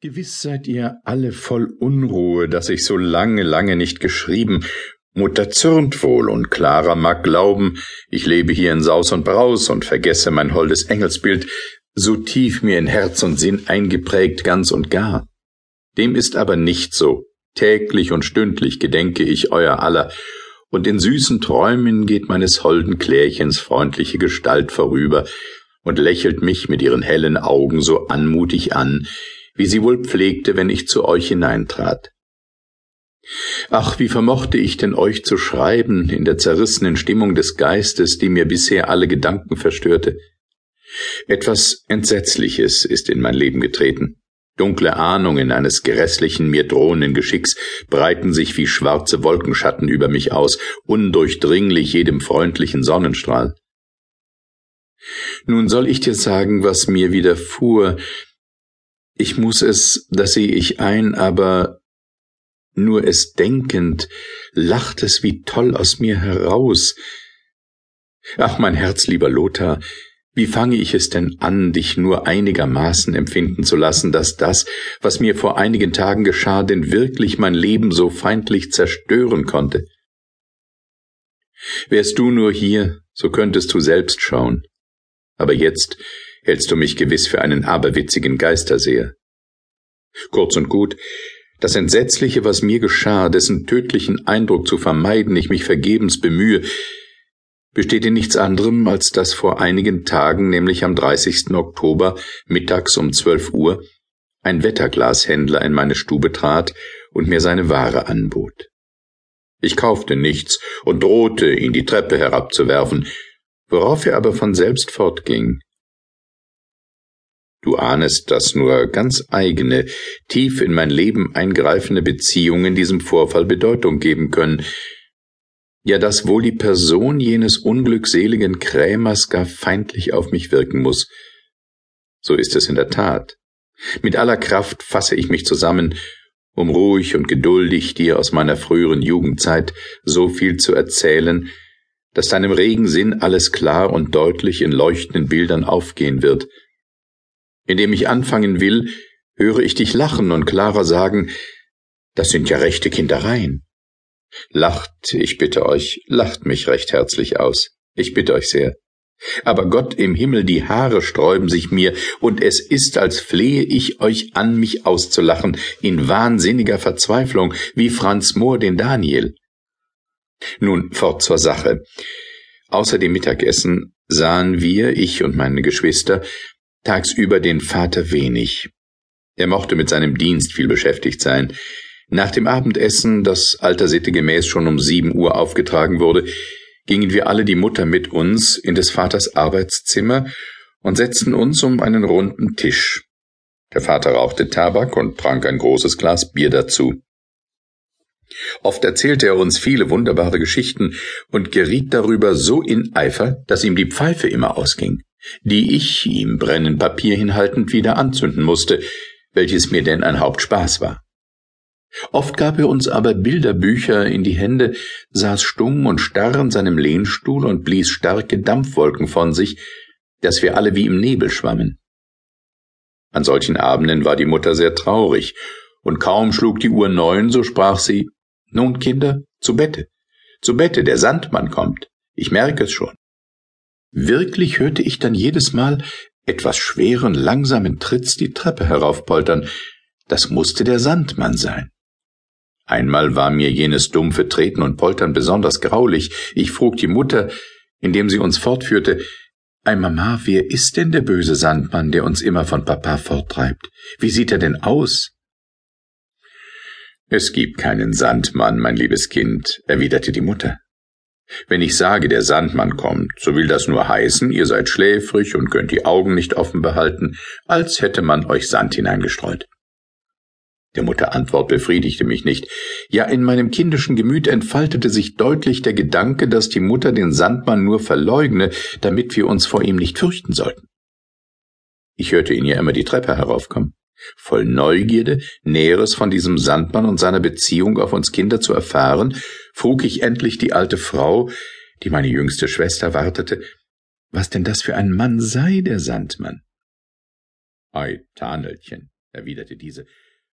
Gewiss seid ihr alle voll Unruhe, dass ich so lange, lange nicht geschrieben. Mutter zürnt wohl und Clara mag glauben, ich lebe hier in Saus und Braus und vergesse mein holdes Engelsbild, so tief mir in Herz und Sinn eingeprägt ganz und gar. Dem ist aber nicht so. Täglich und stündlich gedenke ich euer aller, und in süßen Träumen geht meines holden Klärchens freundliche Gestalt vorüber und lächelt mich mit ihren hellen Augen so anmutig an, wie sie wohl pflegte, wenn ich zu euch hineintrat. Ach, wie vermochte ich denn euch zu schreiben in der zerrissenen Stimmung des Geistes, die mir bisher alle Gedanken verstörte? Etwas Entsetzliches ist in mein Leben getreten. Dunkle Ahnungen eines grässlichen, mir drohenden Geschicks breiten sich wie schwarze Wolkenschatten über mich aus, undurchdringlich jedem freundlichen Sonnenstrahl. Nun soll ich dir sagen, was mir widerfuhr, ich muss es, das sehe ich ein, aber nur es denkend, lacht es wie toll aus mir heraus. Ach, mein Herz, lieber Lothar, wie fange ich es denn an, dich nur einigermaßen empfinden zu lassen, dass das, was mir vor einigen Tagen geschah, denn wirklich mein Leben so feindlich zerstören konnte? Wärst du nur hier, so könntest du selbst schauen. Aber jetzt hältst du mich gewiss für einen aberwitzigen Geisterseher. Kurz und gut, das Entsetzliche, was mir geschah, dessen tödlichen Eindruck zu vermeiden ich mich vergebens bemühe, besteht in nichts anderem, als dass vor einigen Tagen, nämlich am 30. Oktober, mittags um 12 Uhr, ein Wetterglashändler in meine Stube trat und mir seine Ware anbot. Ich kaufte nichts und drohte, ihn die Treppe herabzuwerfen, worauf er aber von selbst fortging, Du ahnest, dass nur ganz eigene, tief in mein Leben eingreifende Beziehungen diesem Vorfall Bedeutung geben können, ja dass wohl die Person jenes unglückseligen Krämers gar feindlich auf mich wirken muss. So ist es in der Tat. Mit aller Kraft fasse ich mich zusammen, um ruhig und geduldig dir aus meiner früheren Jugendzeit so viel zu erzählen, dass deinem regen Sinn alles klar und deutlich in leuchtenden Bildern aufgehen wird, indem ich anfangen will, höre ich dich lachen und Clara sagen, das sind ja rechte Kindereien. Lacht, ich bitte euch, lacht mich recht herzlich aus. Ich bitte euch sehr. Aber Gott im Himmel, die Haare sträuben sich mir, und es ist, als flehe ich euch an, mich auszulachen, in wahnsinniger Verzweiflung, wie Franz Mohr den Daniel. Nun fort zur Sache. Außer dem Mittagessen sahen wir, ich und meine Geschwister, tagsüber den Vater wenig. Er mochte mit seinem Dienst viel beschäftigt sein. Nach dem Abendessen, das alter Sitte gemäß schon um sieben Uhr aufgetragen wurde, gingen wir alle die Mutter mit uns in des Vaters Arbeitszimmer und setzten uns um einen runden Tisch. Der Vater rauchte Tabak und trank ein großes Glas Bier dazu. Oft erzählte er uns viele wunderbare Geschichten und geriet darüber so in Eifer, dass ihm die Pfeife immer ausging die ich, ihm brennend Papier hinhaltend, wieder anzünden musste, welches mir denn ein Hauptspaß war. Oft gab er uns aber Bilderbücher in die Hände, saß stumm und starr in seinem Lehnstuhl und blies starke Dampfwolken von sich, dass wir alle wie im Nebel schwammen. An solchen Abenden war die Mutter sehr traurig, und kaum schlug die Uhr neun, so sprach sie Nun, Kinder, zu Bette, zu Bette, der Sandmann kommt, ich merke es schon. Wirklich hörte ich dann jedes Mal etwas schweren, langsamen Tritts die Treppe heraufpoltern. Das musste der Sandmann sein. Einmal war mir jenes dumpfe Treten und Poltern besonders graulich. Ich frug die Mutter, indem sie uns fortführte, Ei Mama, wer ist denn der böse Sandmann, der uns immer von Papa forttreibt? Wie sieht er denn aus? Es gibt keinen Sandmann, mein liebes Kind, erwiderte die Mutter. Wenn ich sage, der Sandmann kommt, so will das nur heißen, ihr seid schläfrig und könnt die Augen nicht offen behalten, als hätte man euch Sand hineingestreut. Der Mutter Antwort befriedigte mich nicht. Ja, in meinem kindischen Gemüt entfaltete sich deutlich der Gedanke, dass die Mutter den Sandmann nur verleugne, damit wir uns vor ihm nicht fürchten sollten. Ich hörte ihn ja immer die Treppe heraufkommen. Voll Neugierde, Näheres von diesem Sandmann und seiner Beziehung auf uns Kinder zu erfahren, frug ich endlich die alte Frau, die meine jüngste Schwester wartete, was denn das für ein Mann sei, der Sandmann. Ei, Tanelchen, erwiderte diese,